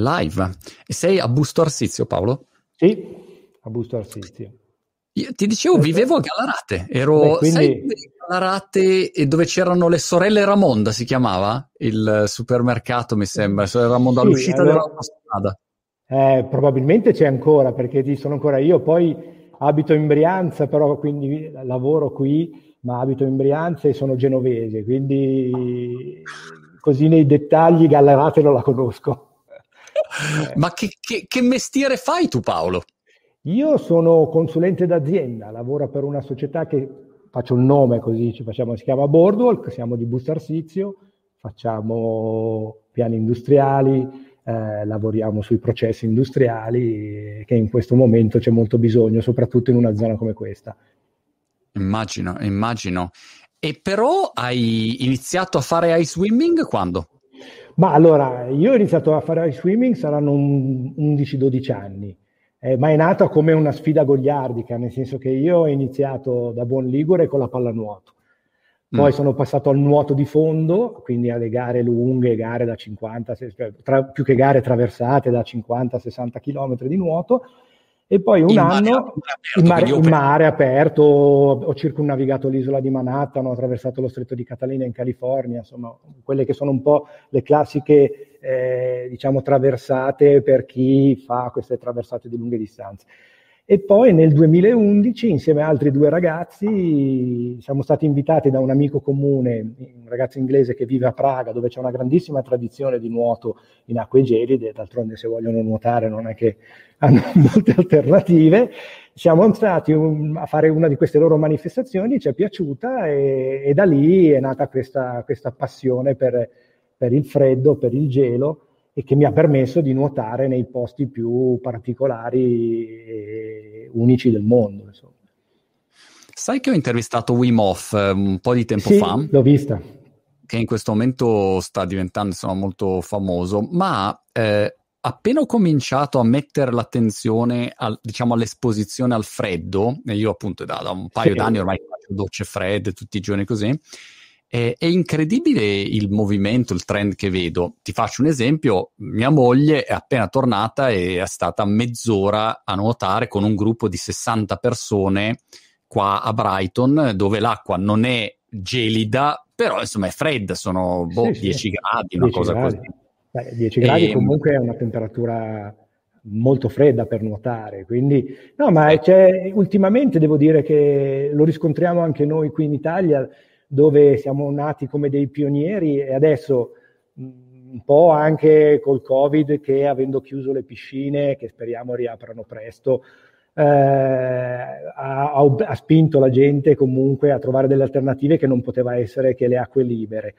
live. E sei a Busto Arsizio, Paolo? Sì, a Busto Arsizio. Io ti dicevo, vivevo a Galarate, ero, Beh, quindi... sai, Galarate dove c'erano le sorelle Ramonda, si chiamava? Il supermercato, mi sembra, sorelle Ramonda, sì, all'uscita allora... dell'autostrada. Eh, probabilmente c'è ancora, perché ci sono ancora io, poi abito in Brianza, però quindi lavoro qui, ma abito in Brianza e sono genovese, quindi così nei dettagli Gallarate non la conosco. Ma che, che, che mestiere fai tu Paolo? Io sono consulente d'azienda, lavoro per una società che faccio il nome così ci facciamo, si chiama Boardwalk, siamo di Busto Arsizio, facciamo piani industriali, eh, lavoriamo sui processi industriali che in questo momento c'è molto bisogno, soprattutto in una zona come questa. Immagino, immagino. E però hai iniziato a fare ice swimming quando? Ma allora, io ho iniziato a fare ice swimming saranno 11-12 anni eh, ma è nata come una sfida goliardica, nel senso che io ho iniziato da buon ligure con la pallanuoto. Poi mm. sono passato al nuoto di fondo, quindi alle gare lunghe, gare da 50, tra, più che gare traversate da 50-60 km di nuoto. E poi un in anno mare aperto, in, mare, in mare aperto, ho circunnavigato l'isola di Manhattan, ho attraversato lo stretto di Catalina in California, insomma, quelle che sono un po' le classiche eh, diciamo, traversate per chi fa queste traversate di lunghe distanze. E poi nel 2011, insieme a altri due ragazzi, siamo stati invitati da un amico comune, un ragazzo inglese che vive a Praga, dove c'è una grandissima tradizione di nuoto in acque gelide, d'altronde se vogliono nuotare non è che hanno molte alternative. Siamo andati a fare una di queste loro manifestazioni, ci è piaciuta e, e da lì è nata questa, questa passione per, per il freddo, per il gelo e che mi ha permesso di nuotare nei posti più particolari e unici del mondo. Insomma. Sai che ho intervistato Wim Hof eh, un po' di tempo sì, fa? l'ho vista. Che in questo momento sta diventando insomma, molto famoso, ma eh, appena ho cominciato a mettere l'attenzione al, diciamo, all'esposizione al freddo, e io appunto da, da un paio sì. d'anni ormai faccio docce fredde tutti i giorni così, è, è, incredibile il movimento, il trend che vedo. Ti faccio un esempio, mia moglie è appena tornata e è stata mezz'ora a nuotare con un gruppo di 60 persone qua a Brighton, dove l'acqua non è gelida, però insomma è fredda, sono boh, sì, 10 sì. gradi, una 10 cosa gradi. così. Beh, 10 gradi e, comunque è una temperatura molto fredda per nuotare, quindi no, ma ultimamente devo dire che lo riscontriamo anche noi qui in Italia, dove siamo nati come dei pionieri e adesso un po' anche col Covid che avendo chiuso le piscine, che speriamo riaprano presto, eh, ha, ha, spinto la gente comunque a trovare delle alternative che non poteva essere che le acque libere.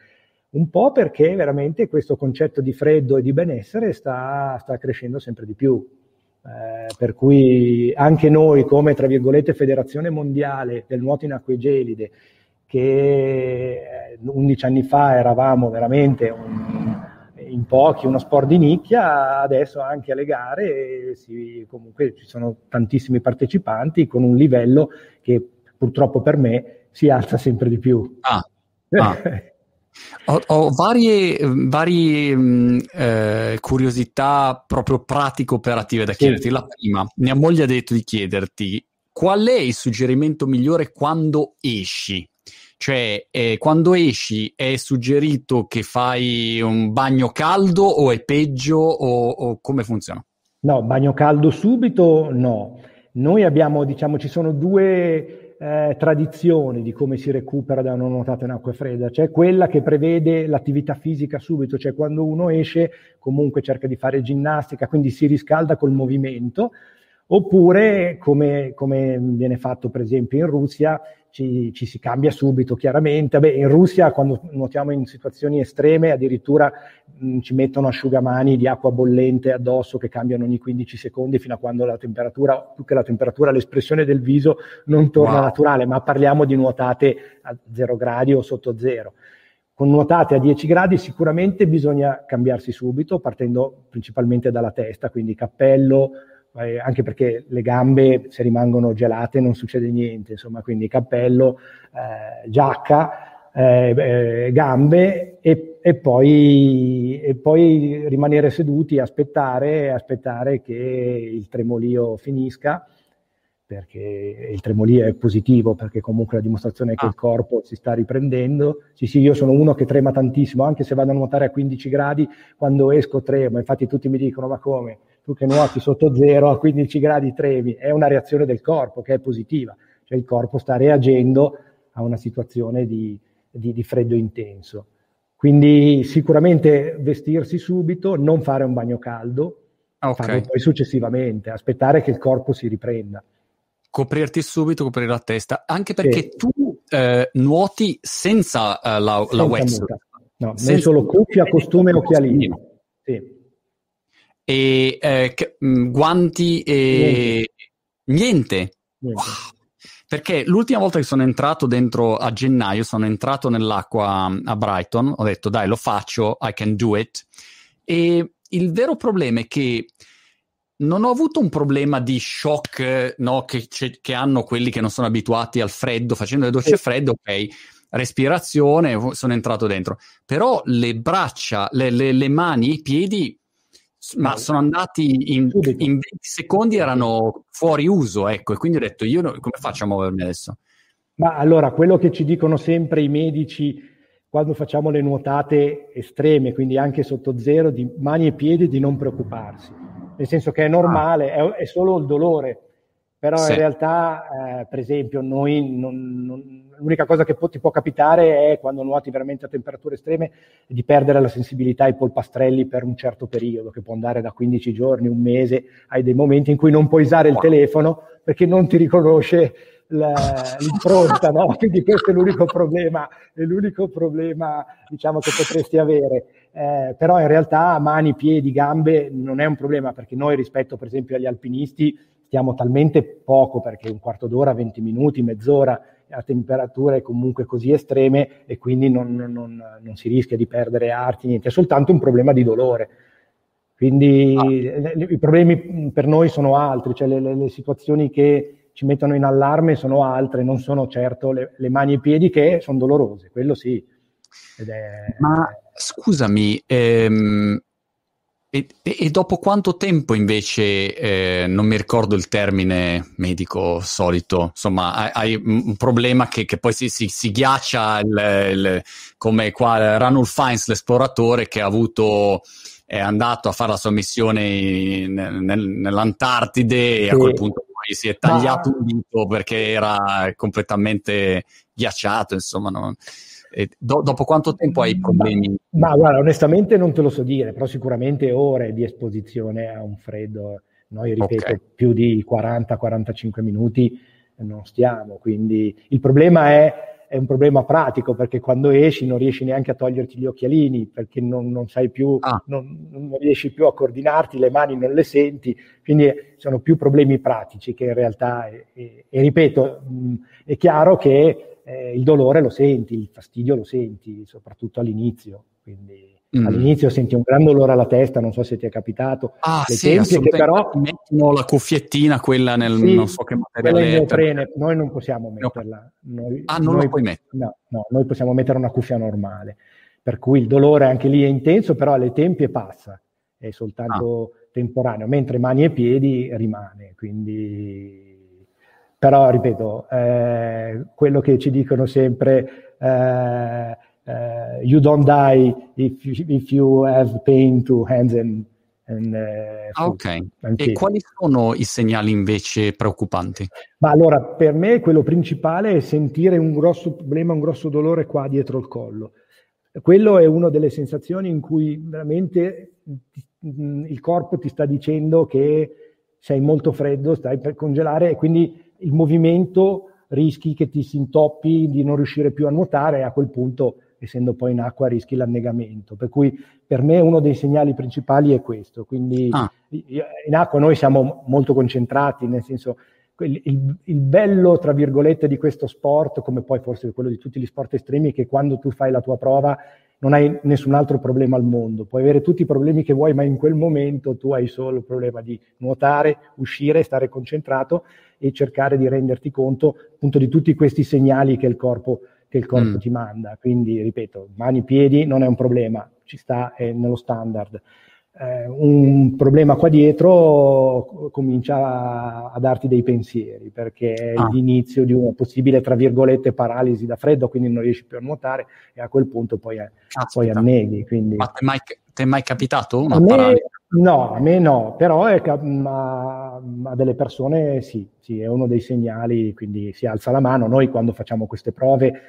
Un po' perché veramente questo concetto di freddo e di benessere sta, sta crescendo sempre di più. Eh, per cui anche noi come, federazione mondiale del nuoto in acque gelide, che 11 eh, anni fa eravamo veramente un, in pochi, uno sport di nicchia, adesso anche alle gare si, comunque ci sono tantissimi partecipanti con un livello che purtroppo per me si alza sempre di più. Ah, ah. Ho, ho, varie, varie mh, eh, curiosità proprio pratico-operative da sì. chiederti. La prima, mia moglie ha detto di chiederti qual è il suggerimento migliore quando esci? Cioè, eh, quando esci è suggerito che fai un bagno caldo o è peggio o, o come funziona? No, bagno caldo subito no. Noi abbiamo, diciamo, ci sono due eh, tradizioni di come si recupera da una nuotata in acqua fredda. C'è quella che prevede l'attività fisica subito, cioè quando uno esce comunque cerca di fare ginnastica, quindi si riscalda col movimento, oppure come, come viene fatto per esempio in Russia, ci, ci, si cambia subito, chiaramente. Beh, in Russia, quando nuotiamo in situazioni estreme, addirittura mh, ci mettono asciugamani di acqua bollente addosso che cambiano ogni 15 secondi fino a quando la temperatura, più che la temperatura, l'espressione del viso non torna wow. naturale, ma parliamo di nuotate a 0 gradi o sotto zero. Con nuotate a 10 gradi sicuramente bisogna cambiarsi subito, partendo principalmente dalla testa, quindi cappello, eh, anche perché le gambe se rimangono gelate non succede niente, insomma, quindi cappello, eh, giacca, eh, eh gambe e e, poi, e, poi, rimanere seduti, aspettare, aspettare che il tremolio finisca, perché il tremolio è positivo, perché comunque la dimostrazione è che ah. il corpo si sta riprendendo. Sì, sì, io sono uno che trema tantissimo, anche se vado a nuotare a 15 gradi, quando esco tremo, infatti tutti mi dicono ma come? Tu che nuoti sotto zero a 15 gradi tremi, è una reazione del corpo che è positiva, cioè il corpo sta reagendo a una situazione di, di, di freddo intenso. Quindi sicuramente vestirsi subito, non fare un bagno caldo, okay. farlo poi successivamente, aspettare che il corpo si riprenda. Coprirti subito, coprire la testa, anche perché sì. tu eh, nuoti senza uh, la, senza la wetsuit. No, senza solo cuffia, costume e occhialini. Sì. E eh, che, mh, mm, guanti e niente. niente. niente. Wow. Perché l'ultima volta che sono entrato dentro a gennaio, sono entrato nell'acqua a Brighton, ho detto dai lo faccio, I can do it. E il vero problema è che non ho avuto un problema di shock no, che, che, hanno quelli che non sono abituati al freddo, facendo le docce fredde, ok, respirazione, sono entrato dentro. Però le braccia, le, le, le mani, i piedi ma sono andati in, in 20 secondi erano fuori uso, ecco, e quindi ho detto io come faccio a muovermi adesso? Ma allora, quello che ci dicono sempre i medici quando facciamo le nuotate estreme, quindi anche sotto zero, di mani e piedi, di non preoccuparsi, nel senso che è normale, è, è solo il dolore, però sì. in realtà, eh, per esempio, noi non, non, l'unica cosa che può, ti può capitare è quando nuoti veramente a temperature estreme di perdere la sensibilità ai polpastrelli per un certo periodo, che può andare da 15 giorni, un mese, hai dei momenti in cui non puoi usare il telefono perché non ti riconosce la, l'impronta, no? Quindi questo è l'unico problema, è l'unico problema diciamo, che potresti avere. Eh, però in realtà mani, piedi, gambe non è un problema perché noi rispetto per esempio agli alpinisti stiamo talmente poco perché un quarto d'ora, 20 minuti, mezz'ora a temperature comunque così estreme e quindi non, non, non, si rischia di perdere arti, niente, è soltanto un problema di dolore. Quindi ah. le, le, i problemi per noi sono altri, cioè le, le, situazioni che ci mettono in allarme sono altre, non sono certo le, mani e i piedi che sono dolorose, quello sì. È, Ma scusami, ehm, e, e, dopo quanto tempo invece, eh, non mi ricordo il termine medico solito, insomma, hai, hai un problema che, che poi si, si, si ghiaccia il, il, come qua Ranul Fiennes, l'esploratore che ha avuto, è andato a fare la sua missione in, nel, nell'Antartide e a quel punto poi si è tagliato Ma... un dito perché era completamente ghiacciato, insomma. Non... Do, dopo quanto tempo hai problemi? Ma, ma, guarda, onestamente non te lo so dire, però sicuramente ore di esposizione a un freddo. Noi, ripeto, okay. più di 40-45 minuti non stiamo. Quindi il problema è, è, un problema pratico perché quando esci non riesci neanche a toglierti gli occhialini perché non, non sai più, ah. non, non, riesci più a coordinarti, le mani non le senti. Quindi sono più problemi pratici che in realtà, e, e, e ripeto, mh, è chiaro che eh, il dolore lo senti, il fastidio lo senti, soprattutto all'inizio. Quindi mm. all'inizio senti un gran dolore alla testa, non so se ti è capitato. Ah, Le sì, che però mettono la cuffiettina, quella nel sì, non so che materiale. Prene, noi non possiamo metterla. Noi, ah, non noi, lo puoi mettere? No, no, noi possiamo mettere una cuffia normale. Per cui il dolore anche lì è intenso, però alle tempie passa, è soltanto ah. temporaneo, mentre mani e piedi rimane. Quindi però, ripeto, eh, quello che ci dicono sempre, eh, eh, you don't die if, if, you have pain to hands and, and uh, Ok, and e quali sono i segnali invece preoccupanti? Ma allora, per me quello principale è sentire un grosso problema, un grosso dolore qua dietro il collo. Quello è una delle sensazioni in cui veramente il corpo ti sta dicendo che sei molto freddo, stai per congelare e quindi il movimento rischi che ti si intoppi di non riuscire più a nuotare e a quel punto, essendo poi in acqua, rischi l'annegamento. Per cui per me uno dei segnali principali è questo. Quindi ah. in acqua noi siamo molto concentrati, nel senso il, il, il, bello, tra virgolette, di questo sport, come poi forse quello di tutti gli sport estremi, è che quando tu fai la tua prova non hai nessun altro problema al mondo. Puoi avere tutti i problemi che vuoi, ma in quel momento tu hai solo il problema di nuotare, uscire, stare concentrato e cercare di renderti conto appunto di tutti questi segnali che il corpo che il corpo mm. ti manda. Quindi, ripeto, mani piedi non è un problema, ci sta, è nello standard. Eh, un problema qua dietro comincia a, a, darti dei pensieri perché è ah. l'inizio di una possibile, tra virgolette, paralisi da freddo, quindi non riesci più a nuotare e a quel punto poi, poi anneghi. Quindi... Ma ti è mai, mai capitato una a paralisi? No, a me no, però è, ma, a delle persone sì, sì, è uno dei segnali, quindi si alza la mano. Noi quando facciamo queste prove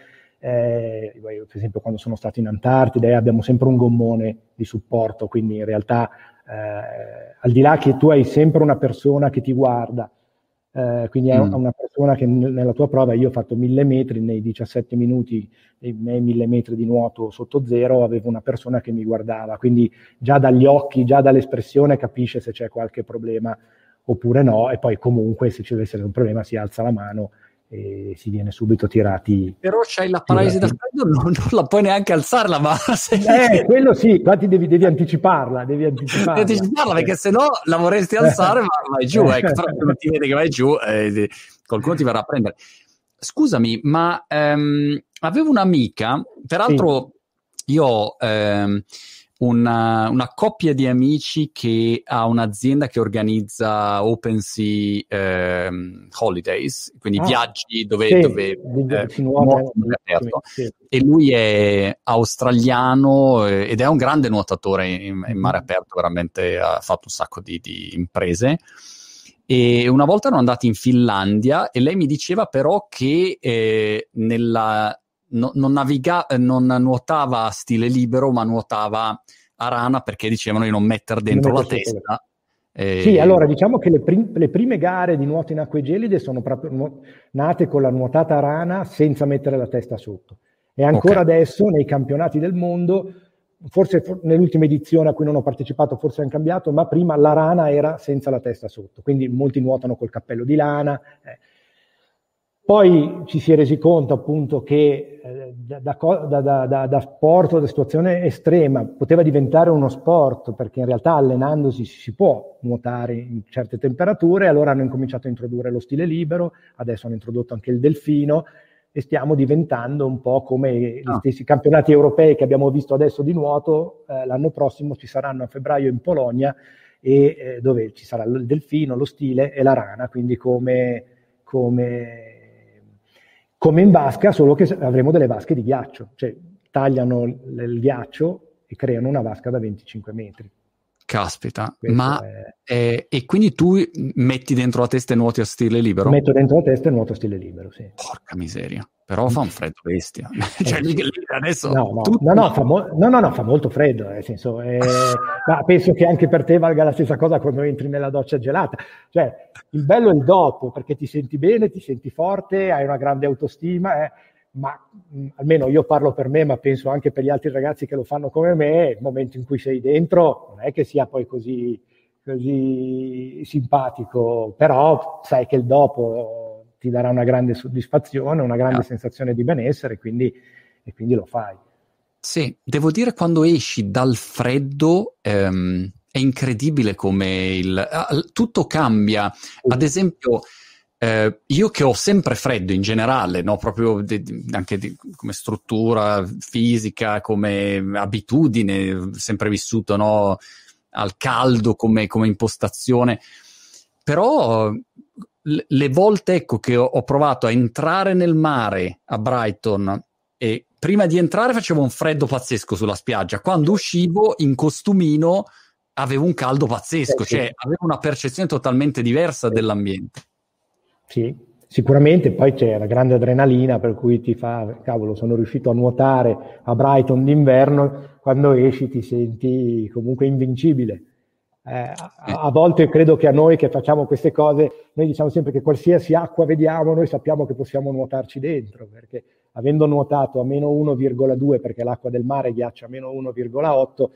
eh, per esempio quando sono stato in Antartide abbiamo sempre un gommone di supporto, quindi in realtà eh, al di là che tu hai sempre una persona che ti guarda, eh, quindi è mm. una persona che nella tua prova io ho fatto mille metri nei 17 minuti nei miei mille metri di nuoto sotto zero avevo una persona che mi guardava quindi già dagli occhi già dall'espressione capisce se c'è qualche problema oppure no e poi comunque se ci deve essere un problema si alza la mano e si viene subito tirati. Però c'hai la paralisi da freddo, non, non, la puoi neanche alzarla, ma se... Eh, quello sì, infatti devi, devi anticiparla, devi anticiparla. Devi anticiparla perché se no la vorresti alzare, ma vai giù, ecco, però non ti vede che vai giù, eh, qualcuno ti verrà a prendere. Scusami, ma ehm, avevo un'amica, peraltro sì. io... Ehm, una, una, coppia di amici che ha un'azienda che organizza Open Sea ehm, Holidays, quindi ah, viaggi dove, sì, dove eh, aperto. Sì. E lui è australiano eh, ed è un grande nuotatore in, in mare mm-hmm. aperto, veramente ha fatto un sacco di, di imprese. E una volta erano andati in Finlandia e lei mi diceva però che eh, nella, no, non, naviga, non nuotava a stile libero, ma nuotava a rana perché dicevano di non mettere dentro non la testa. E... Sì, allora diciamo che le, prim- le, prime gare di nuoto in acque gelide sono proprio nu- nate con la nuotata a rana senza mettere la testa sotto. E ancora okay. adesso nei campionati del mondo, forse for- nell'ultima edizione a cui non ho partecipato forse hanno cambiato, ma prima la rana era senza la testa sotto. Quindi molti nuotano col cappello di lana. Eh poi ci si è resi conto appunto che eh, da, da, da, da, sport, da situazione estrema, poteva diventare uno sport perché in realtà allenandosi si può nuotare in certe temperature, allora hanno incominciato a introdurre lo stile libero, adesso hanno introdotto anche il delfino e stiamo diventando un po' come gli ah. stessi campionati europei che abbiamo visto adesso di nuoto, eh, l'anno prossimo ci saranno a febbraio in Polonia e eh, dove ci sarà il delfino, lo stile e la rana, quindi come, come come in vasca, solo che avremo delle vasche di ghiaccio, cioè tagliano il ghiaccio e creano una vasca da 25 metri. Caspita, Questo ma è... eh, e quindi tu metti dentro la testa e nuoti a stile libero? Metto dentro la testa e nuoto a stile libero, sì. Porca miseria, però fa un freddo bestia. cioè, eh, adesso no no, tutto... no, no, fa mo- no, no, fa molto freddo, nel senso, eh, ma penso che anche per te valga la stessa cosa quando entri nella doccia gelata. Cioè, il bello è il dopo, perché ti senti bene, ti senti forte, hai una grande autostima, eh, ma mh, mm, almeno io parlo per me, ma penso anche per gli altri ragazzi che lo fanno come me, il momento in cui sei dentro non è che sia poi così, così simpatico, però sai che il dopo ti darà una grande soddisfazione, una grande no. sensazione di benessere, quindi, e quindi lo fai. Sì, devo dire quando esci dal freddo ehm, è incredibile come il, tutto cambia. Ad esempio, eh, io che ho sempre freddo in generale, no? proprio de, de, anche di, come struttura fisica, come abitudine, sempre vissuto no? al caldo come, come impostazione, però le volte ecco, che ho, ho provato a entrare nel mare a Brighton e prima di entrare facevo un freddo pazzesco sulla spiaggia, quando uscivo in costumino avevo un caldo pazzesco, eh, cioè avevo una percezione totalmente diversa dell'ambiente. Sì, sicuramente poi c'è la grande adrenalina per cui ti fa, cavolo, sono riuscito a nuotare a Brighton d'inverno, quando esci ti senti comunque invincibile. Eh, a, a, volte credo che a noi che facciamo queste cose, noi diciamo sempre che qualsiasi acqua vediamo, noi sappiamo che possiamo nuotarci dentro, perché avendo nuotato a meno 1,2, perché l'acqua del mare ghiaccia a meno 1,8,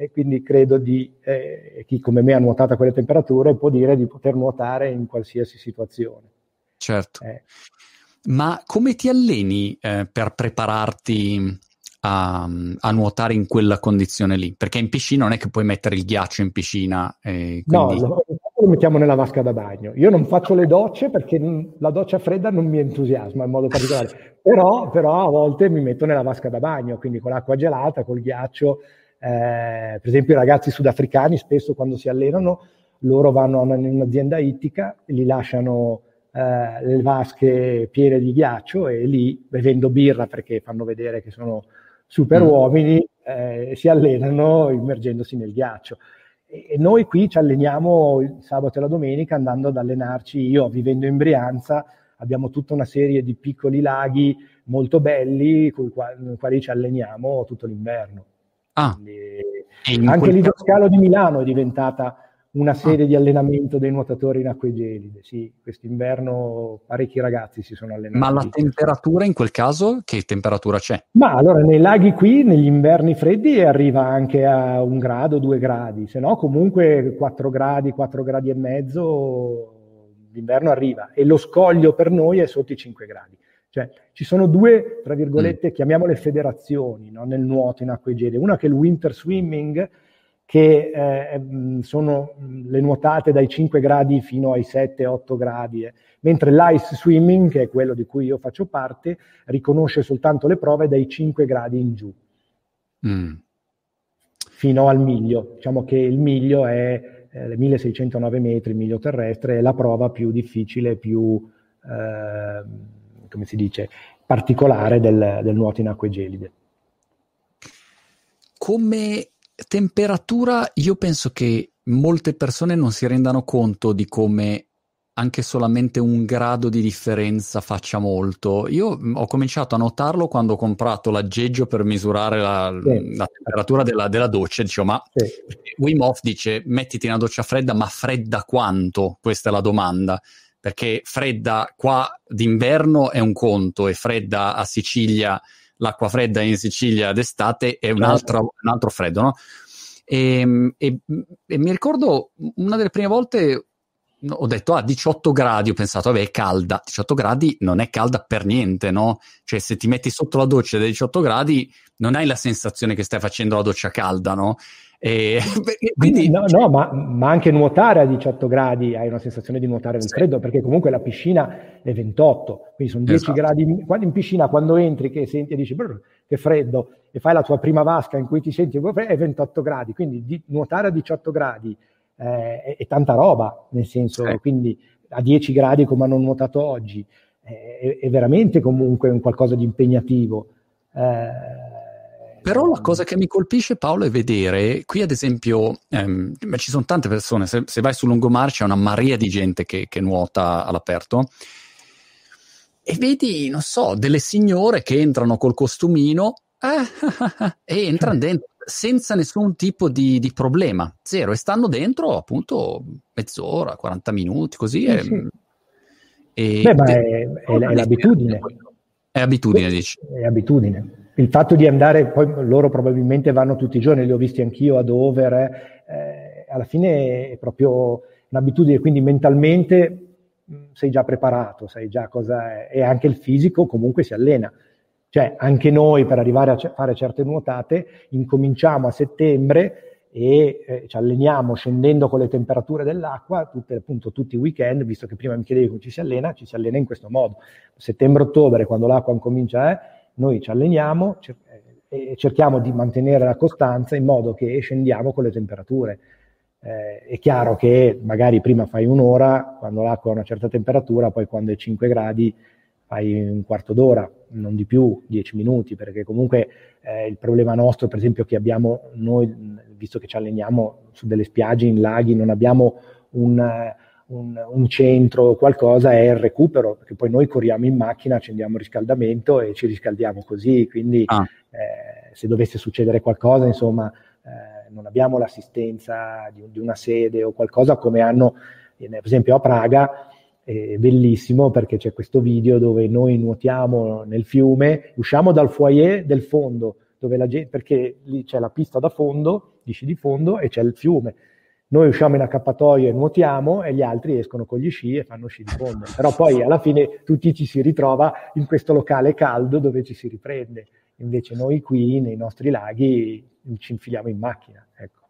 e quindi credo di, eh, chi come me ha nuotato a quelle temperature può dire di poter nuotare in qualsiasi situazione. Certo. Eh. Ma come ti alleni eh, per prepararti a, a, nuotare in quella condizione lì? Perché in piscina non è che puoi mettere il ghiaccio in piscina. Quindi... No, lo mettiamo nella vasca da bagno. Io non faccio le docce perché la doccia fredda non mi entusiasma in modo particolare, però, però a volte mi metto nella vasca da bagno, quindi con l'acqua gelata, col ghiaccio. Eh, per esempio i ragazzi sudafricani spesso quando si allenano, loro vanno in un'azienda ittica, li lasciano eh, le vasche piene di ghiaccio e lì, bevendo birra perché fanno vedere che sono super mm. uomini, eh, si allenano immergendosi nel ghiaccio. E, e noi qui ci alleniamo il sabato e la domenica andando ad allenarci. Io, vivendo in Brianza, abbiamo tutta una serie di piccoli laghi molto belli con i quali ci alleniamo tutto l'inverno. Ah, anche l'idroscalo di Milano è diventata una serie ah. di allenamento dei nuotatori in acque gelide. Sì, quest'inverno parecchi ragazzi si sono allenati. Ma la temperatura in quel caso, che temperatura c'è? Ma allora nei laghi qui, negli inverni freddi, arriva anche a un grado, due gradi, se no comunque 4 gradi, 4 gradi e mezzo l'inverno arriva e lo scoglio per noi è sotto i 5 gradi. Cioè, ci sono due, tra virgolette, mm. chiamiamole federazioni no? nel nuoto in acque gelide. Una che è il winter swimming, che eh, sono le nuotate dai 5 gradi fino ai 7-8 gradi, eh. mentre l'ice swimming, che è quello di cui io faccio parte, riconosce soltanto le prove dai 5 gradi in giù, mm. fino al miglio. Diciamo che il miglio è eh, 1609 metri, il miglio terrestre, è la prova più difficile, più, eh, come si dice, particolare del, del nuoto in acque gelide. Come temperatura, io penso che molte persone non si rendano conto di come anche solamente un grado di differenza faccia molto. Io mm, ho cominciato a notarlo quando ho comprato l'aggeggio per misurare la, sì. la temperatura della, della, doccia. Dicevo, ma sì. Wim Hof dice mettiti una doccia fredda, ma fredda quanto? Questa è la domanda. Perché fredda qua d'inverno è un conto e fredda a Sicilia l'acqua fredda in Sicilia d'estate è un certo. altro, un altro freddo, no? E, ehm, e, e, mi ricordo una delle prime volte ho detto ah 18 gradi ho pensato vabbè è calda 18 gradi non è calda per niente no cioè se ti metti sotto la doccia da 18 gradi non hai la sensazione che stai facendo la doccia calda no e, quindi, no, no ma, ma, anche nuotare a 18 gradi hai una sensazione di nuotare nel sì. freddo perché comunque la piscina è 28, quindi sono 10 esatto. gradi. Quando in piscina, quando entri che senti e dici che freddo e fai la tua prima vasca in cui ti senti è 28 gradi, quindi di, nuotare a 18 gradi eh, è, è, tanta roba, nel senso, sì. quindi a 10 gradi come hanno nuotato oggi eh, è, è veramente comunque un qualcosa di impegnativo. Eh, però la cosa che mi colpisce Paolo è vedere, qui ad esempio, ehm, ci sono tante persone, se, se, vai sul lungomare c'è una marea di gente che, che nuota all'aperto e vedi, non so, delle signore che entrano col costumino eh, e entrano dentro senza nessun tipo di, di, problema, zero, e stanno dentro appunto mezz'ora, 40 minuti, così. Sì, e, sì. E, Beh, ma è, è, è l'abitudine. È abitudine, dici? È abitudine il fatto di andare, poi loro probabilmente vanno tutti i giorni, li ho visti anch'io a Dover, eh, alla fine è proprio un'abitudine, quindi mentalmente mh, sei già preparato, sai già cosa è, e anche il fisico comunque si allena. Cioè anche noi per arrivare a c- fare certe nuotate incominciamo a settembre e eh, ci alleniamo scendendo con le temperature dell'acqua tutte, appunto, tutti i weekend, visto che prima mi chiedevi come ci si allena, ci si allena in questo modo. Settembre-ottobre, quando l'acqua incomincia, eh, noi ci alleniamo e cerchiamo di mantenere la costanza in modo che scendiamo con le temperature. Eh, è chiaro che magari prima fai un'ora, quando l'acqua ha una certa temperatura, poi quando è 5 gradi fai un quarto d'ora, non di più, 10 minuti, perché comunque eh, il problema nostro, per esempio, che abbiamo noi, visto che ci alleniamo su delle spiagge, in laghi, non abbiamo un un, un centro o qualcosa è il recupero, perché poi noi corriamo in macchina, accendiamo il riscaldamento e ci riscaldiamo così, quindi ah. eh, se dovesse succedere qualcosa, insomma, eh, non abbiamo l'assistenza di, di, una sede o qualcosa come hanno, eh, per esempio a Praga, è bellissimo perché c'è questo video dove noi nuotiamo nel fiume, usciamo dal foyer del fondo, dove la gente, perché lì c'è la pista da fondo, di sci di fondo, e c'è il fiume noi usciamo in accappatoio e nuotiamo e gli altri escono con gli sci e fanno sci di fondo. Però poi alla fine tutti ci si ritrova in questo locale caldo dove ci si riprende. Invece noi qui nei nostri laghi ci infiliamo in macchina. Ecco.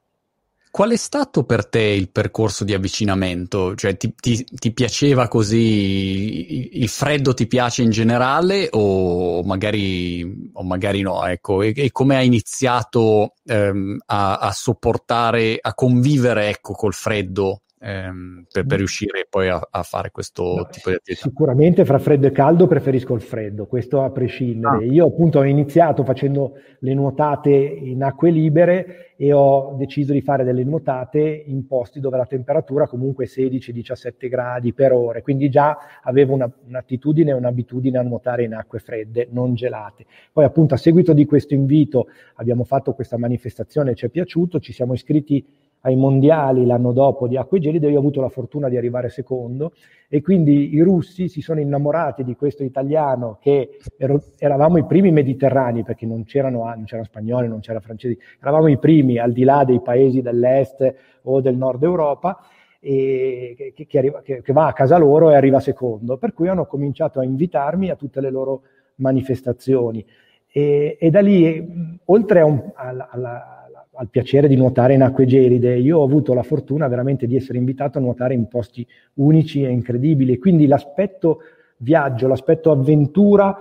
Qual è stato per te il percorso di avvicinamento? Cioè, ti, ti, ti piaceva così? Il freddo ti piace in generale o magari, o magari no? Ecco, e, e come hai iniziato ehm, a, a, sopportare, a convivere ecco, col freddo ehm, per, per, mm. riuscire poi a, a fare questo no, tipo di attività? Sicuramente fra freddo e caldo preferisco il freddo, questo a prescindere. Ah. Io appunto ho iniziato facendo le nuotate in acque libere e ho deciso di fare delle nuotate in posti dove la temperatura comunque è 16-17 gradi per ore, quindi già avevo una, un'attitudine e un'abitudine a nuotare in acque fredde, non gelate. Poi appunto a seguito di questo invito abbiamo fatto questa manifestazione, ci è piaciuto, ci siamo iscritti ai mondiali l'anno dopo di acque gelide, io ho avuto la fortuna di arrivare secondo. E quindi i russi si sono innamorati di questo italiano che ero, eravamo i primi mediterranei perché non c'erano, non c'erano spagnoli, non c'erano francesi, eravamo i primi al di là dei paesi dell'est o del nord Europa e che, che, arriva, che, che va a casa loro e arriva secondo, per cui hanno cominciato a invitarmi a tutte le loro manifestazioni. E, e da lì oltre a un, alla, alla al piacere di nuotare in acque gelide. Io ho avuto la fortuna veramente di essere invitato a nuotare in posti unici e incredibili. Quindi l'aspetto viaggio, l'aspetto avventura,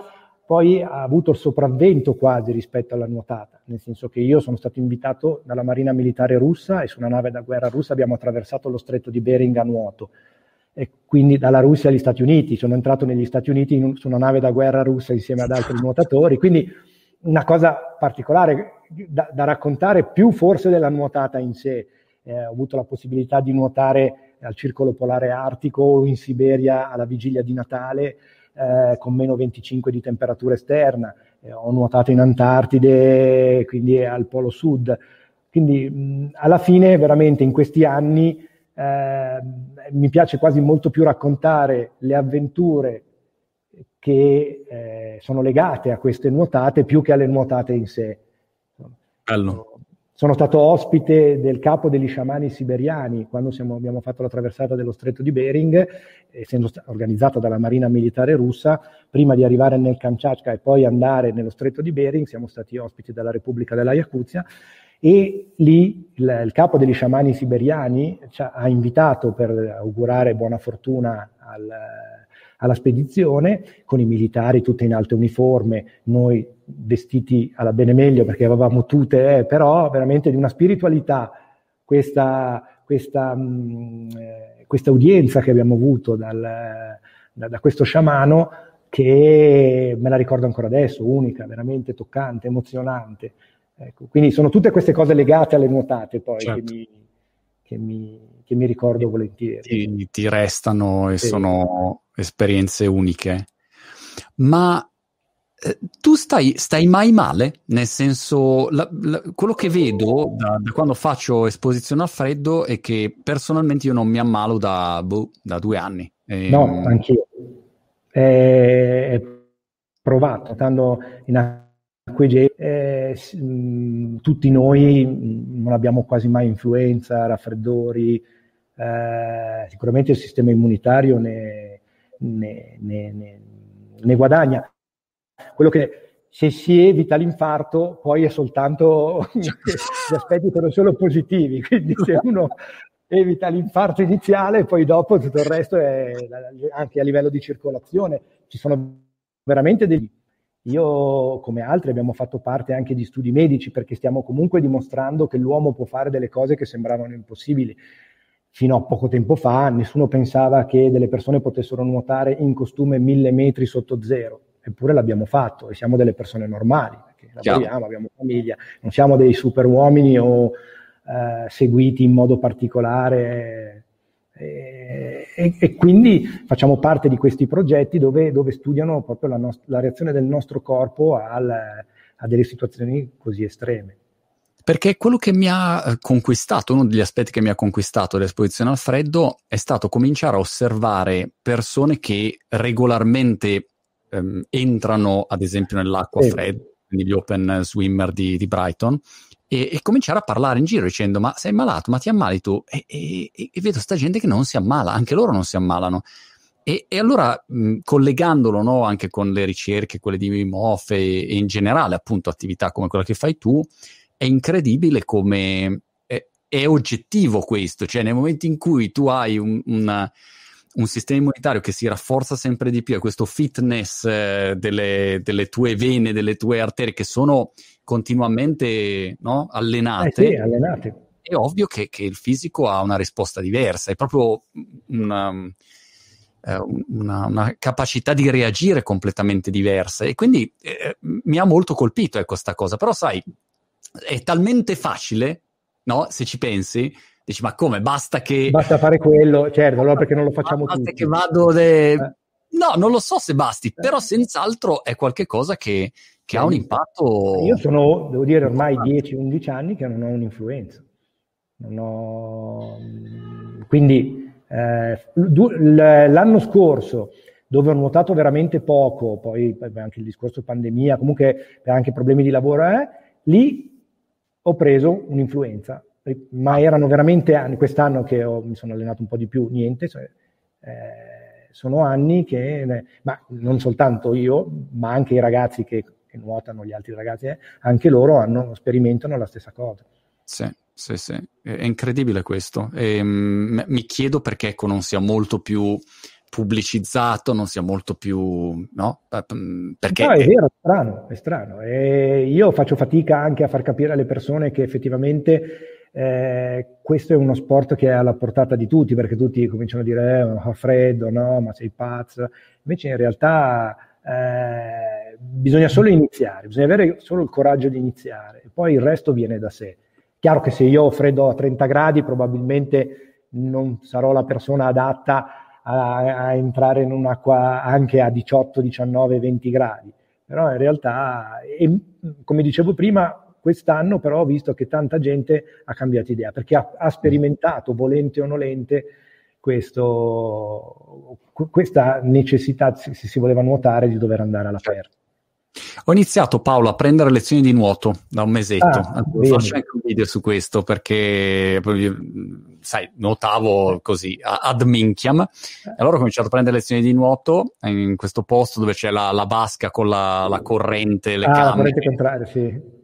poi ha avuto il sopravvento quasi rispetto alla nuotata, nel senso che io sono stato invitato dalla Marina Militare russa e su una nave da guerra russa abbiamo attraversato lo stretto di Bering a nuoto. E quindi dalla Russia agli Stati Uniti, sono entrato negli Stati Uniti un, su una nave da guerra russa insieme ad altri nuotatori, quindi una cosa particolare da, da, raccontare più forse della nuotata in sé. Eh, ho avuto la possibilità di nuotare al Circolo Polare Artico o in Siberia alla vigilia di Natale eh, con meno 25 di temperatura esterna. Eh, ho nuotato in Antartide, quindi al Polo Sud. Quindi mh, alla fine, veramente in questi anni, eh, mi piace quasi molto più raccontare le avventure che eh, sono legate a queste nuotate più che alle nuotate in sé. Bello. Sono stato ospite del capo degli sciamani siberiani quando siamo, abbiamo fatto la traversata dello stretto di Bering, essendo organizzata dalla Marina Militare russa. Prima di arrivare nel Kamchatka e poi andare nello stretto di Bering, siamo stati ospiti dalla Repubblica della Yakuzia e lì il, il capo degli sciamani siberiani ci ha, invitato per augurare buona fortuna al, alla spedizione con i militari tutti in alto uniforme, noi vestiti alla bene meglio perché avevamo tute, eh, però veramente di una spiritualità questa, questa, mh, mm, eh, questa udienza che abbiamo avuto dal, da, da questo sciamano che me la ricordo ancora adesso, unica, veramente toccante, emozionante. Ecco, quindi sono tutte queste cose legate alle nuotate poi certo. che, mi, che, mi, che, mi, ricordo volentieri. Ti, ti restano e sì. sono esperienze uniche. Ma tu stai, stai, mai male? Nel senso, la, la, quello che vedo da, da, quando faccio esposizione al freddo è che personalmente io non mi ammalo da, boh, da due anni. E, no, ehm, anch'io. È provato, stando in acque gelide, eh, tutti noi non abbiamo quasi mai influenza, raffreddori, eh, sicuramente il sistema immunitario ne, ne, ne, ne guadagna. Quello che se si evita l'infarto poi è soltanto gli aspetti sono solo positivi, quindi se uno evita l'infarto iniziale poi dopo tutto il resto è anche a livello di circolazione ci sono veramente degli io come altri abbiamo fatto parte anche di studi medici perché stiamo comunque dimostrando che l'uomo può fare delle cose che sembravano impossibili. Fino a poco tempo fa nessuno pensava che delle persone potessero nuotare in costume mille metri sotto zero, eppure l'abbiamo fatto e siamo delle persone normali, perché lavoriamo, abbiamo famiglia, non siamo dei super uomini o eh, seguiti in modo particolare. E, e, e, quindi facciamo parte di questi progetti dove, dove studiano proprio la, nost- la, reazione del nostro corpo al, a delle situazioni così estreme perché quello che mi ha eh, conquistato, uno degli aspetti che mi ha conquistato l'esposizione al freddo è stato cominciare a osservare persone che regolarmente ehm, entrano, ad esempio, nell'acqua sì. fredda, quindi gli open swimmer di, di Brighton, e, e, cominciare a parlare in giro dicendo ma sei malato, ma ti ammali tu? E, e, e vedo sta gente che non si ammala, anche loro non si ammalano. E, e, allora, mh, collegandolo no, anche con le ricerche, quelle di MOF e, in generale, appunto, attività come quella che fai tu, è incredibile come eh, è oggettivo questo, cioè nel momento in cui tu hai un, una, un sistema immunitario che si rafforza sempre di più e questo fitness eh, delle, delle, tue vene, delle tue arterie che sono continuamente no, allenate, eh sì, allenate, è ovvio che, che, il fisico ha una risposta diversa, è proprio una, eh, una, una capacità di reagire completamente diversa. E quindi eh, mi ha molto colpito questa ecco, cosa, però sai, è talmente facile, no? se ci pensi, Dici, ma come? Basta che... Basta fare quello, certo, allora perché non lo facciamo basta tutti. che vado... De... Eh. No, non lo so se basti, eh. però senz'altro è qualcosa che, che ha un impatto... Io sono, devo dire, ormai 10-11 anni che non ho un'influenza. Non ho... Quindi eh, l'anno scorso dove ho nuotato veramente poco, poi anche il discorso pandemia, comunque anche problemi di lavoro, lì ho preso un'influenza ma erano veramente anni, quest'anno che ho, mi sono allenato un po' di più, niente, cioè, eh, sono anni che, ma non soltanto io, ma anche i ragazzi che, che nuotano, gli altri ragazzi, eh, anche loro hanno, sperimentano la stessa cosa. Sì, sì, sì, è incredibile questo. E, um, mi chiedo perché ecco, non sia molto più pubblicizzato, non sia molto più, no? Perché no, è vero, è strano, è strano. E io faccio fatica anche a far capire alle persone che effettivamente eh, questo è uno sport che è alla portata di tutti, perché tutti cominciano a dire eh, fa freddo, no, ma sei pazzo. Invece in realtà eh, bisogna solo iniziare, bisogna avere solo il coraggio di iniziare e poi il resto viene da sé. Chiaro che se io ho freddo a 30 gradi probabilmente non sarò la persona adatta a, a entrare in un'acqua anche a 18, 19, 20 gradi, però in realtà, e, come dicevo prima, Quest'anno però ho visto che tanta gente ha cambiato idea perché ha, ha sperimentato, volente o nolente, questo, questa necessità, se si voleva nuotare, di dover andare all'aperto. Ho iniziato Paolo a prendere lezioni di nuoto da un mesetto, ah, faccio anche un video su questo perché sai, nuotavo così ad minchiam e allora ho cominciato a prendere lezioni di nuoto in questo posto dove c'è la, la vasca con la, la corrente, le ah, camere. corrente contraria, sì.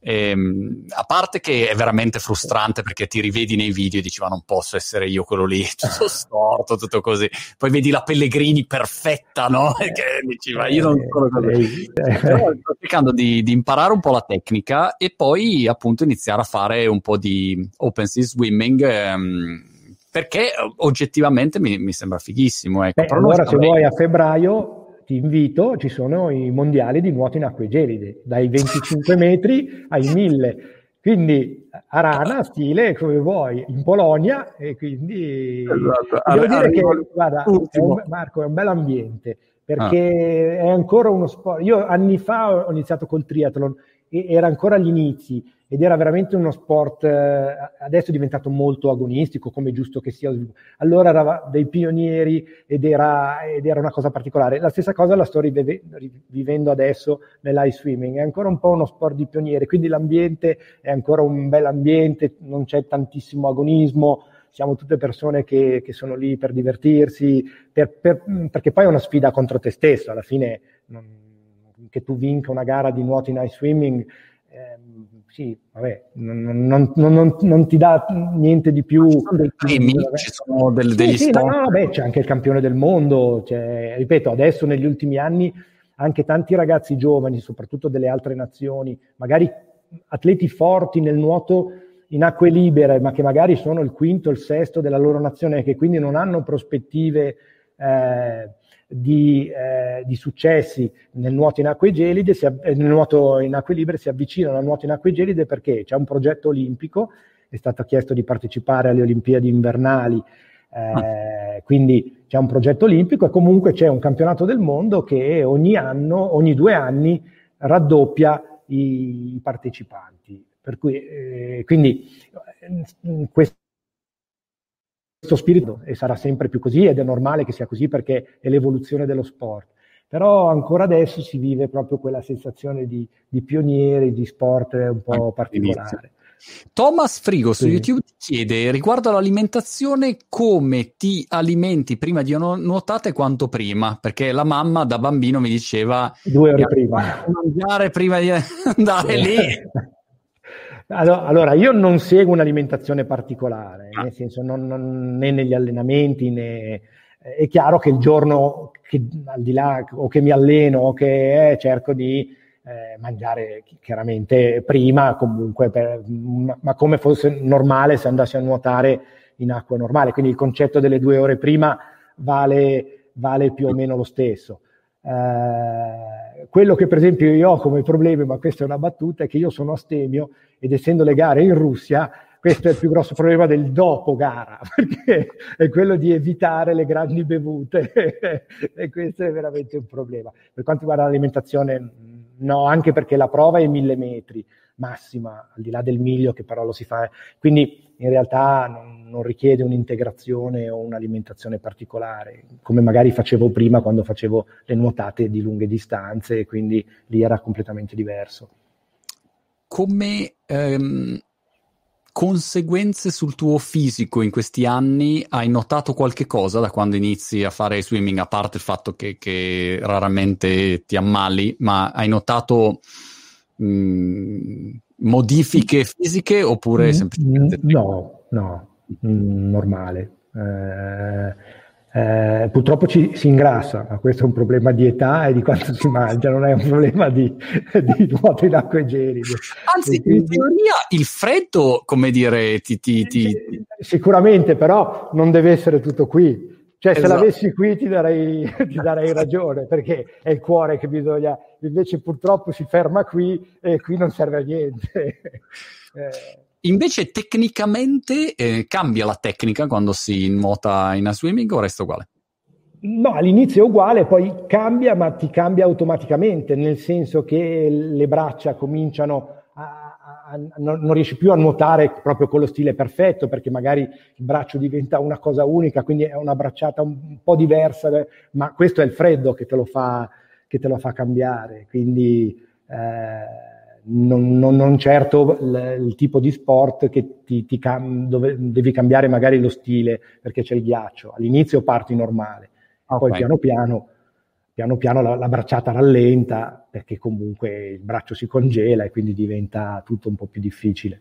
Ehm, a parte che è veramente frustrante perché ti rivedi nei video e dici ma non posso essere io quello lì, tutto storto, tutto così. Poi vedi la Pellegrini perfetta, no? E che dici ma io non sono così. Però sto cercando di, di, imparare un po' la tecnica e poi appunto iniziare a fare un po' di open sea swimming. Ehm, perché oggettivamente mi, mi sembra fighissimo. Ecco. Beh, allora se vuoi a febbraio ti invito, ci sono i mondiali di nuoto in acque gelide, dai 25 metri ai 1000. Quindi a Rana, stile come vuoi, in Polonia, e quindi esatto. devo Ar- dire che, guarda, è un, Marco, è un bel ambiente, perché ah. è ancora uno sport. Io anni fa ho iniziato col triathlon, era ancora agli inizi ed era veramente uno sport, eh, adesso è diventato molto agonistico, come giusto che sia. Allora era dei pionieri ed era, ed era una cosa particolare. La stessa cosa la sto rivivendo adesso nell'ice swimming, è ancora un po' uno sport di pionieri, quindi l'ambiente è ancora un bel ambiente, non c'è tantissimo agonismo, siamo tutte persone che, che sono lì per divertirsi, per, per, perché poi è una sfida contro te stesso, alla fine non, che tu vinca una gara di nuoto in ice swimming, ehm, sì, vabbè, non, non, non, non, ti dà niente di più. Ci sono dei premi, ci sono del, degli sì, no, no, beh, c'è anche il campione del mondo, cioè, ripeto, adesso negli ultimi anni anche tanti ragazzi giovani, soprattutto delle altre nazioni, magari atleti forti nel nuoto in acque libere, ma che magari sono il quinto, il sesto della loro nazione, e che quindi non hanno prospettive eh, di, eh, di, successi nel nuoto in acque gelide, si, eh, nel nuoto in acque libere, si avvicinano al nuoto in acque gelide perché c'è un progetto olimpico, è stato chiesto di partecipare alle Olimpiadi invernali, eh, ah. quindi c'è un progetto olimpico e comunque c'è un campionato del mondo che ogni anno, ogni due anni, raddoppia i, i partecipanti. Per cui, eh, quindi eh, questo questo spirito e sarà sempre più così ed è normale che sia così perché è l'evoluzione dello sport. Però ancora adesso si vive proprio quella sensazione di, di pionieri, di sport un po' particolare. Thomas Frigo su sì. YouTube ti chiede riguardo all'alimentazione come ti alimenti prima di nuotate quanto prima, perché la mamma da bambino mi diceva due ore prima mangiare prima di andare lì Allora, io non seguo un'alimentazione particolare, ah. nel senso non, non, né negli allenamenti né... È chiaro che il giorno che al di là o che mi alleno o che eh, cerco di eh, mangiare chiaramente prima comunque, per, ma come fosse normale se andassi a nuotare in acqua normale. Quindi il concetto delle due ore prima vale, vale più o meno lo stesso. Eh, quello che per esempio io ho come problema, ma questa è una battuta, è che io sono astemio ed essendo le gare in Russia, questo è il più grosso problema del dopo gara, perché è quello di evitare le grandi bevute e questo è veramente un problema. Per quanto riguarda l'alimentazione, no, anche perché la prova è mille metri massima, al di là del miglio che però lo si fa. Quindi in realtà non, non, richiede un'integrazione o un'alimentazione particolare, come magari facevo prima quando facevo le nuotate di lunghe distanze, quindi lì era completamente diverso. Come ehm, conseguenze sul tuo fisico in questi anni hai notato qualche cosa da quando inizi a fare swimming, a parte il fatto che, che raramente ti ammali, ma hai notato mh, mm, modifiche fisiche oppure mm, semplicemente... No, no, mm, normale. Eh, eh, purtroppo ci, si ingrassa, ma questo è un problema di età e di quanto si mangia, non è un problema di, di nuoto in acque gelide. Anzi, quindi... in teoria il freddo, come dire, ti, ti, ti... Sicuramente, però non deve essere tutto qui. Cioè, esatto. se l'avessi qui ti darei, ti darei ragione, perché è il cuore che bisogna, invece purtroppo si ferma qui e qui non serve a niente. eh. Invece tecnicamente eh, cambia la tecnica quando si nuota in a swimming o resta uguale? No, all'inizio è uguale, poi cambia, ma ti cambia automaticamente, nel senso che le braccia cominciano non, non, riesci più a nuotare proprio con lo stile perfetto perché magari il braccio diventa una cosa unica, quindi è una bracciata un po' diversa, ma questo è il freddo che te lo fa, che te lo fa cambiare. Quindi eh, non, non, non, certo il, il, tipo di sport che ti, ti cam, dove devi cambiare magari lo stile perché c'è il ghiaccio. All'inizio parti normale, okay. poi piano piano piano piano la, la, bracciata rallenta perché comunque il braccio si congela e quindi diventa tutto un po' più difficile.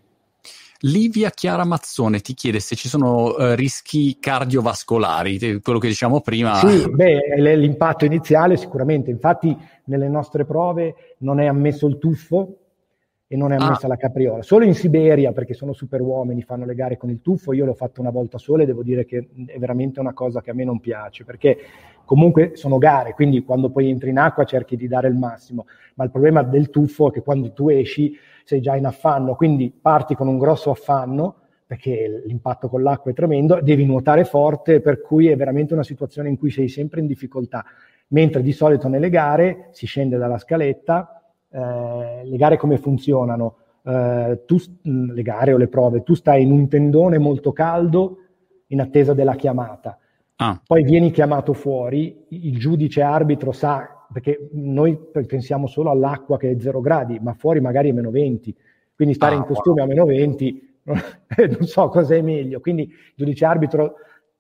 Livia Chiara Mazzone ti chiede se ci sono uh, rischi cardiovascolari, quello che diciamo prima. Sì, beh, l'impatto iniziale sicuramente, infatti nelle nostre prove non è ammesso il tuffo e non è ammessa ah. la capriola. Solo in Siberia, perché sono super uomini, fanno le gare con il tuffo, io l'ho fatto una volta sola e devo dire che è veramente una cosa che a me non piace, perché comunque sono gare, quindi quando poi entri in acqua cerchi di dare il massimo, ma il problema del tuffo è che quando tu esci sei già in affanno, quindi parti con un grosso affanno, perché l'impatto con l'acqua è tremendo, devi nuotare forte, per cui è veramente una situazione in cui sei sempre in difficoltà, mentre di solito nelle gare si scende dalla scaletta, eh, le gare come funzionano? Eh, tu, le gare o le prove, tu stai in un tendone molto caldo in attesa della chiamata Ah. Poi vieni chiamato fuori, il giudice arbitro sa, perché noi pensiamo solo all'acqua che è 0 gradi, ma fuori magari è meno 20, quindi stare ah, in costume wow. a meno 20 non so cosa è meglio. Quindi il giudice arbitro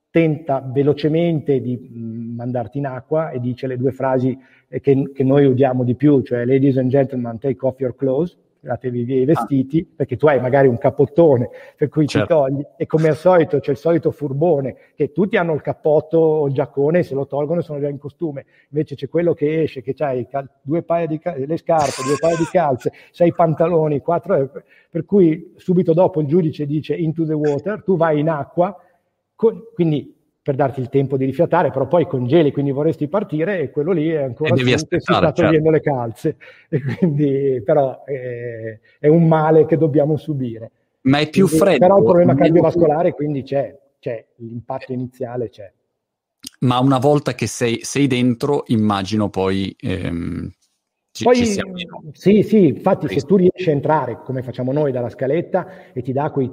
tenta velocemente di mandarti in acqua e dice le due frasi che, che noi udiamo di più, cioè ladies and gentlemen, take off your clothes, tiratevi via i vestiti, ah. perché tu hai magari un capottone per cui certo. ti togli e come al solito c'è il solito furbone che tutti hanno il cappotto o il giaccone se lo tolgono sono già in costume, invece c'è quello che esce che hai cal- due paia di cal- le scarpe, due paia di calze, sei pantaloni, quattro, eh, per cui subito dopo il giudice dice into the water, tu vai in acqua, con- quindi per darti il tempo di rifiatare, però poi congeli, quindi vorresti partire e quello lì è ancora e devi si sta togliendo certo. le calze. E quindi, però è, è, un male che dobbiamo subire. Ma è più quindi, freddo. Però il problema cardiovascolare quindi c'è, c'è, l'impatto iniziale c'è. Ma una volta che sei, sei dentro, immagino poi ehm, ci, Poi, ci sì, sì, infatti se tu riesci a entrare, come facciamo noi, dalla scaletta e ti dà quei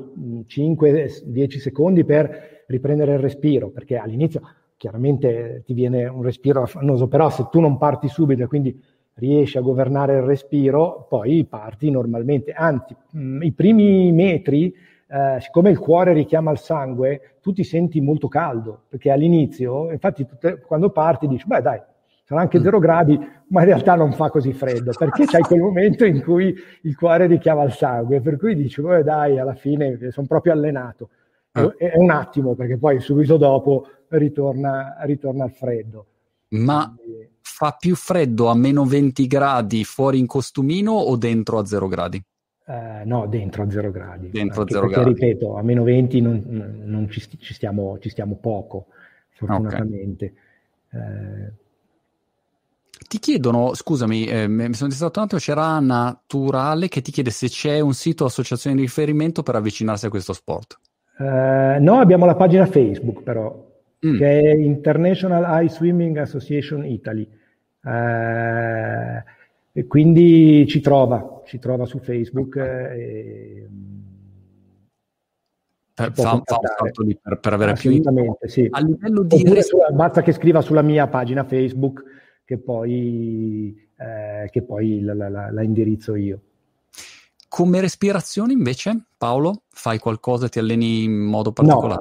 5-10 secondi per riprendere il respiro, perché all'inizio chiaramente ti viene un respiro affannoso, però se tu non parti subito e quindi riesci a governare il respiro, poi parti normalmente. Anzi, mh, i primi metri, eh, siccome il cuore richiama il sangue, tu ti senti molto caldo, perché all'inizio, infatti, tutte, quando parti dici, beh dai, sarà anche 0 gradi, ma in realtà non fa così freddo, perché c'è quel momento in cui il cuore richiama il sangue, per cui dici, oh, dai, alla fine sono proprio allenato. Ah. È un attimo, perché poi subito dopo ritorna, ritorna al freddo. Ma Quindi... fa più freddo a meno 20 gradi fuori in costumino o dentro a 0 gradi? Eh, no, dentro a 0 gradi. Dentro a 0 gradi. ripeto, a meno 20 non, non ci, ci, stiamo, ci, stiamo, poco, fortunatamente. Okay. Eh, ti chiedono, scusami, eh, mi sono distratto un attimo, c'era Naturale che ti chiede se c'è un sito o associazione di riferimento per avvicinarsi a questo sport. Uh, no, abbiamo la pagina Facebook però, mm. che è International Ice Swimming Association Italy. Uh, e quindi ci trova, ci trova su Facebook. E, per, fa, fa, un salto lì per, per avere più sì. A livello di Oppure res- basta che scriva sulla mia pagina Facebook che poi, eh, che poi la, la, la, la, indirizzo io. Come respirazione invece, Paolo, fai qualcosa, ti alleni in modo particolare?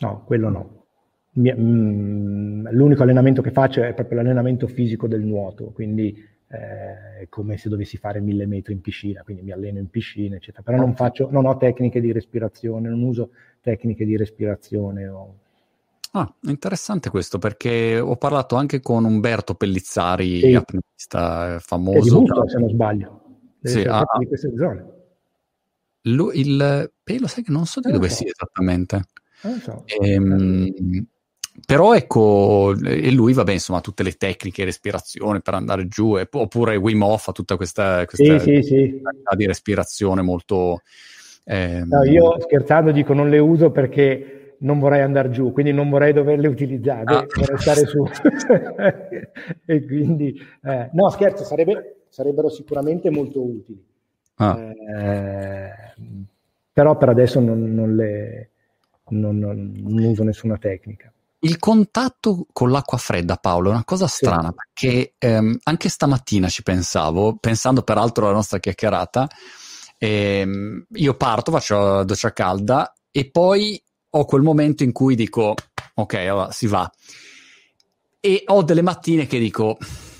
No, no quello no. Mi, mm, l'unico allenamento che faccio è proprio l'allenamento fisico del nuoto, quindi eh, è come se dovessi fare mille metri in piscina, quindi mi alleno in piscina, eccetera. Però non, faccio, non ho tecniche di respirazione, non uso tecniche di respirazione. O, Ah, interessante questo perché ho parlato anche con Umberto Pellizzari, sì. apnista eh, famoso. È di Busto, se non sbaglio. Sì, ah, di queste zone. Lui, il pelo, sai che non so di dove so. sia esattamente. Non so. Ehm, però ecco, e lui, vabbè, insomma, tutte le tecniche, respirazione per andare giù, e, oppure Wim Hof ha tutta questa, questa sì, sì. di respirazione molto... Ehm... No, io scherzando dico non le uso perché non vorrei andare giù, quindi non vorrei doverle utilizzare, ah. vorrei stare su. e quindi, eh, no, scherzo, sarebbe, sarebbero sicuramente molto utili. Ah. Eh, però per adesso non, non, le, non, non, uso nessuna tecnica. Il contatto con l'acqua fredda, Paolo, è una cosa strana, sì. perché ehm, anche stamattina ci pensavo, pensando peraltro alla nostra chiacchierata, ehm, io parto, faccio la doccia calda e poi ho quel momento in cui dico, ok, allora si va. E ho delle mattine che dico,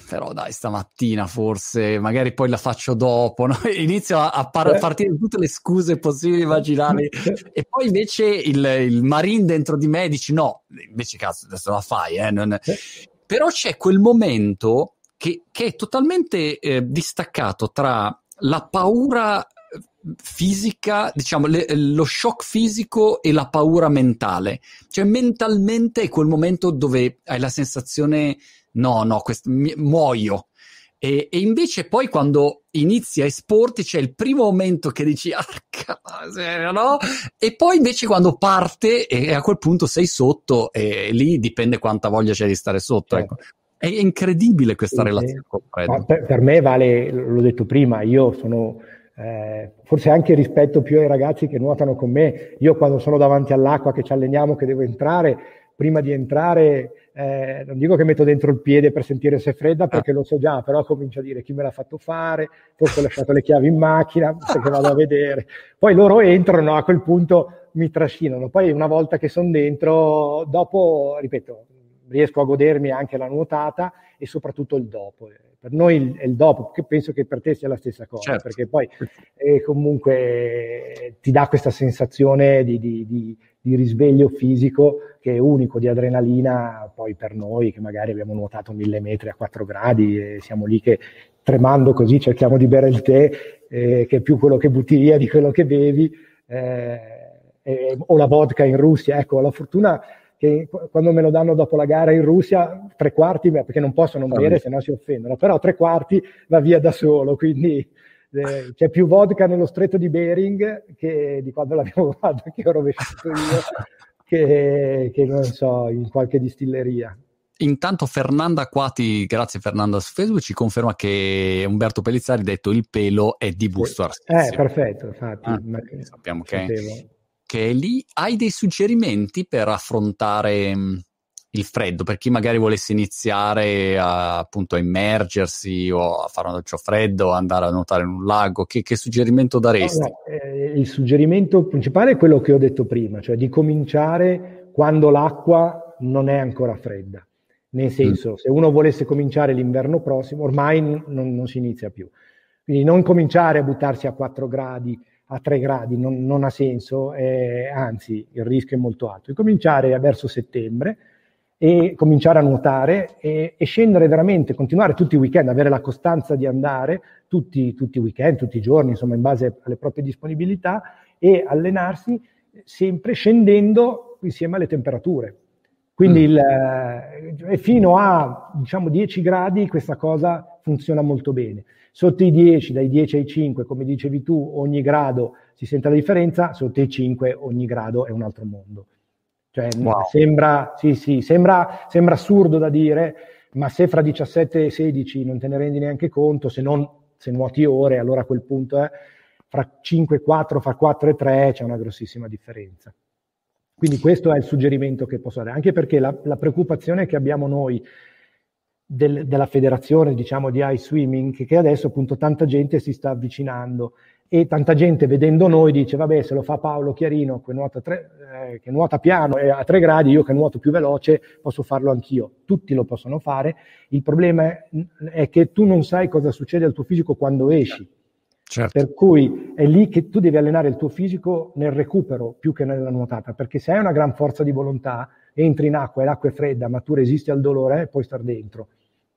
però dai, stamattina forse, magari poi la faccio dopo, no? inizio a, a par- partire tutte le scuse possibili immaginabili e poi invece il, il marine dentro di me dici no, invece cazzo adesso la fai, eh? non... però c'è quel momento che, che è totalmente eh, distaccato tra la paura fisica, diciamo, le, lo shock fisico e la paura mentale. Cioè, mentalmente è quel momento dove hai la sensazione, no, no, quest- mi, muoio. E, e, invece poi quando inizi a esporti c'è il primo momento che dici, ah, cazzo, no? E poi invece quando parte e a quel punto sei sotto e lì dipende quanta voglia c'è di stare sotto. Certo. Ecco. È incredibile questa sì, relazione sì. Per, per me vale, l'ho detto prima, io sono eh, forse anche rispetto più ai ragazzi che nuotano con me. Io quando sono davanti all'acqua che ci alleniamo, che devo entrare, prima di entrare eh, non dico che metto dentro il piede per sentire se è fredda ah. perché lo so già, però comincio a dire chi me l'ha fatto fare, forse ho lasciato le chiavi in macchina, perché vado a vedere. Poi loro entrano, a quel punto mi trascinano. Poi una volta che sono dentro, dopo, ripeto, riesco a godermi anche la nuotata e soprattutto il dopo per noi è il dopo, che penso che per te sia la stessa cosa, certo. perché poi eh, comunque ti dà questa sensazione di, di, di, di, risveglio fisico che è unico, di adrenalina, poi per noi che magari abbiamo nuotato mille metri a 4 gradi e siamo lì che tremando così cerchiamo di bere il tè, eh, che è più quello che butti via di quello che bevi, eh, o la vodka in Russia, ecco, la fortuna che quando me lo danno dopo la gara in Russia, tre quarti, perché non posso non bere, se no si offendono, però tre quarti va via da solo, quindi eh, c'è più vodka nello stretto di Bering che di quando l'abbiamo fatto, che ho rovesciato io, che, che non so, in qualche distilleria. Intanto Fernanda Quati, grazie Fernanda su Facebook, ci conferma che Umberto Pellizzari ha detto il pelo è di Busto Arsizio. Eh, perfetto, infatti. Ah, sappiamo che... Sapevo che è lì, hai dei suggerimenti per affrontare mm, il freddo, per chi magari volesse iniziare a, appunto a immergersi o a fare un doccio freddo, andare a nuotare in un lago, che, che suggerimento daresti? No, eh, il suggerimento principale è quello che ho detto prima, cioè di cominciare quando l'acqua non è ancora fredda. Nel senso, mm. se uno volesse cominciare l'inverno prossimo, ormai non, non, si inizia più. Quindi non cominciare a buttarsi a 4 gradi, a 3 gradi, non, non ha senso, eh, anzi il rischio è molto alto. Cominciare verso settembre e cominciare a nuotare e, e, scendere veramente, continuare tutti i weekend, avere la costanza di andare tutti, tutti i weekend, tutti i giorni, insomma in base alle proprie disponibilità e allenarsi sempre scendendo insieme alle temperature. Quindi mm. il, eh, fino a diciamo 10 gradi questa cosa funziona molto bene. Sotto i 10, dai 10 ai 5, come dicevi tu, ogni grado si sente la differenza, sotto i 5 ogni grado è un altro mondo. Cioè, wow. sembra, sì, sì, sembra, sembra assurdo da dire, ma se fra 17 e 16 non te ne rendi neanche conto, se non se nuoti ore, allora a quel punto è fra 5 e 4, fra 4 e 3 c'è una grossissima differenza. Quindi questo è il suggerimento che posso dare, anche perché la, la preoccupazione che abbiamo noi del, della federazione, diciamo, di ice swimming, che adesso appunto tanta gente si sta avvicinando e tanta gente vedendo noi dice, vabbè, se lo fa Paolo Chiarino che nuota, tre, eh, che nuota piano e a 3 gradi, io che nuoto più veloce posso farlo anch'io. Tutti lo possono fare. Il problema è, è che tu non sai cosa succede al tuo fisico quando esci. Certo. Per cui è lì che tu devi allenare il tuo fisico nel recupero più che nella nuotata, perché se hai una gran forza di volontà, entri in acqua e l'acqua è fredda, ma tu resisti al dolore, eh, puoi star dentro.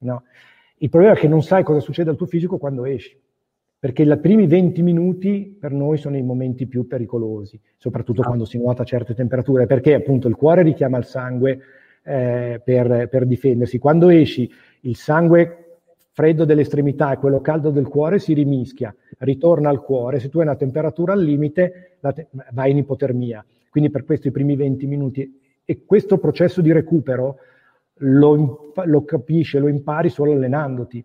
No? Il problema è che non sai cosa succede al tuo fisico quando esci, perché i primi 20 minuti per noi sono i momenti più pericolosi, soprattutto ah. quando si nuota a certe temperature, perché appunto il cuore richiama il sangue eh, per, per difendersi. Quando esci, il sangue freddo dell'estremità e quello caldo del cuore si rimischia, ritorna al cuore, se tu hai una temperatura al limite te- vai in ipotermia. Quindi per questo i primi 20 minuti e questo processo di recupero lo, lo capisci, lo impari solo allenandoti.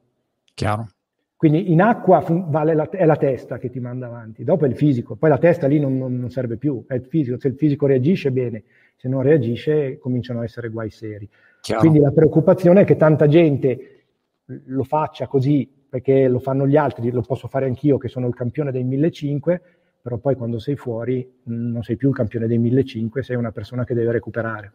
Chiaro. Quindi in acqua vale la, è la testa che ti manda avanti, dopo è il fisico, poi la testa lì non, non, non, serve più, è il fisico, se il fisico reagisce bene, se non reagisce cominciano a essere guai seri. Chiaro. Quindi la preoccupazione è che tanta gente lo faccia così perché lo fanno gli altri, lo posso fare anch'io che sono il campione dei 1500, però poi quando sei fuori non sei più il campione dei 1500, sei una persona che deve recuperare.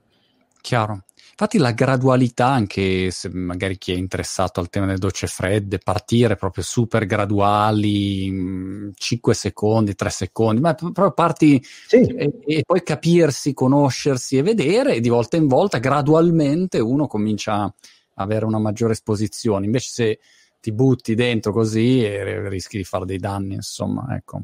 Chiaro. Infatti la gradualità, anche se magari chi è interessato al tema delle docce fredde, partire proprio super graduali, 5 secondi, 3 secondi, ma proprio parti sì. e, e, poi capirsi, conoscersi e vedere e di volta in volta gradualmente uno comincia a avere una maggiore esposizione. Invece se ti butti dentro così eh, rischi di fare dei danni, insomma, ecco.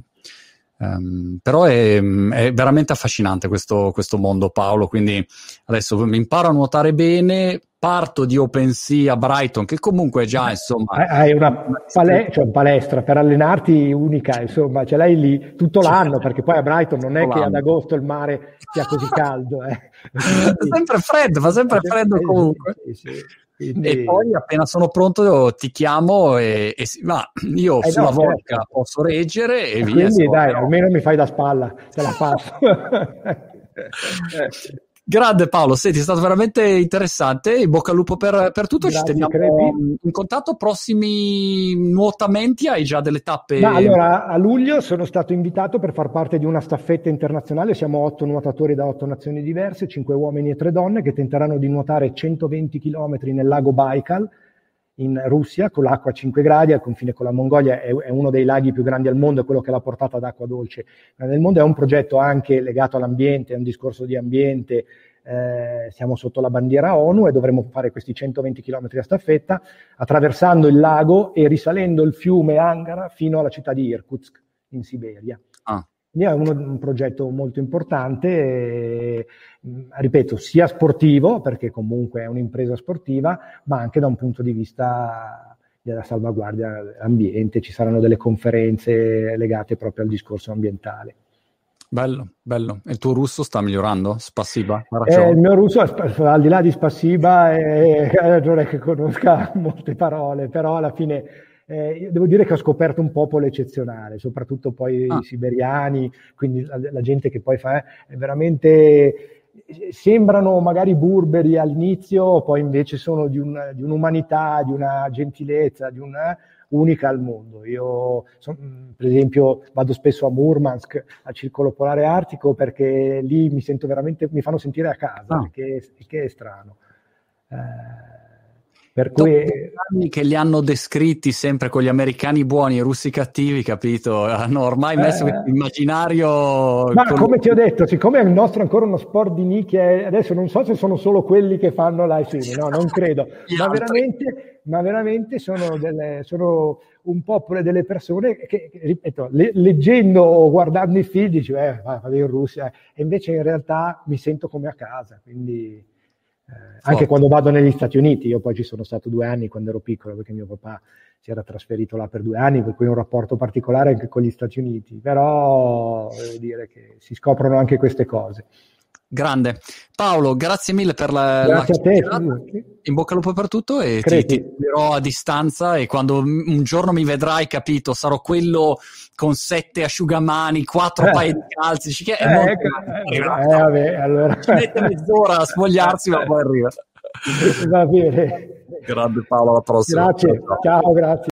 Um, però è, è, veramente affascinante questo, questo, mondo, Paolo. Quindi adesso mi imparo a nuotare bene. Parto di OpenSea a Brighton, che comunque già insomma. Hai una pale- cioè palestra per allenarti unica, insomma, ce l'hai lì tutto l'anno, perché poi a Brighton non è che ad agosto il mare sia così caldo. Eh. Sempre freddo, fa sempre freddo comunque. Sì, sì. Quindi... E poi appena sono pronto ti chiamo e, e ma io eh sulla no, vodka certo. posso reggere e, e via. Quindi dai, no. almeno mi fai da spalla, te la passo. Grande Paolo, senti, è stato veramente interessante. In bocca al lupo per, per tutto. Grazie, Ci teniamo crepi. in contatto. Prossimi nuotamenti? Hai già delle tappe? No, allora, a luglio sono stato invitato per far parte di una staffetta internazionale. Siamo otto nuotatori da otto nazioni diverse, cinque uomini e tre donne, che tenteranno di nuotare 120 km nel lago Baikal in Russia con l'acqua a 5 gradi al confine con la Mongolia, è, è, uno dei laghi più grandi al mondo, è quello che ha la portata d'acqua dolce nel mondo, è un progetto anche legato all'ambiente, è un discorso di ambiente, eh, siamo sotto la bandiera ONU e dovremo fare questi 120 km a staffetta attraversando il lago e risalendo il fiume Angara fino alla città di Irkutsk in Siberia. Quindi è uno, un progetto molto importante, e, ripeto, sia sportivo, perché comunque è un'impresa sportiva, ma anche da un punto di vista della salvaguardia dell'ambiente. Ci saranno delle conferenze legate proprio al discorso ambientale. Bello, bello. E il tuo russo sta migliorando? Spassiba? Eh, il mio russo, al di là di spassiba, è, non è che conosca molte parole, però alla fine eh, devo dire che ho scoperto un popolo eccezionale, soprattutto poi ah. i siberiani, quindi la, la, gente che poi fa, è veramente sembrano magari burberi all'inizio, poi invece sono di, un, di un'umanità, di una gentilezza, di una unica al mondo. Io, son, per esempio, vado spesso a Murmansk, al Circolo Polare Artico, perché lì mi sento veramente, mi fanno sentire a casa, ah. che, che, è strano. Eh, Per cui anni che li hanno descritti sempre con gli americani buoni e i russi cattivi, capito? Hanno ormai eh. messo eh, immaginario. Ma con... come ti ho detto, siccome il nostro è ancora uno sport di nicchia, adesso non so se sono solo quelli che fanno live streaming, no, non credo, ma veramente, ma veramente sono, delle, sono un po' delle persone che, ripeto, le, leggendo o guardando i film dici, eh, vado in Russia, e invece in realtà mi sento come a casa, quindi... Eh, anche quando vado negli Stati Uniti, io poi ci sono stato due anni quando ero piccolo perché mio papà si era trasferito là per due anni, per cui un rapporto particolare anche con gli Stati Uniti, però devo dire che si scoprono anche queste cose. Grande. Paolo, grazie mille per la, grazie la a te. In bocca al lupo per tutto e ti, ti dirò a distanza e quando un giorno mi vedrai, capito, sarò quello con sette asciugamani, quattro eh. paia di calzi. Che è eh, ecco, eh, eh, vabbè, allora. Ci mette mezz'ora a spogliarsi, ma poi arriva. Va bene. Grande Paolo, alla prossima. Grazie, ciao, grazie.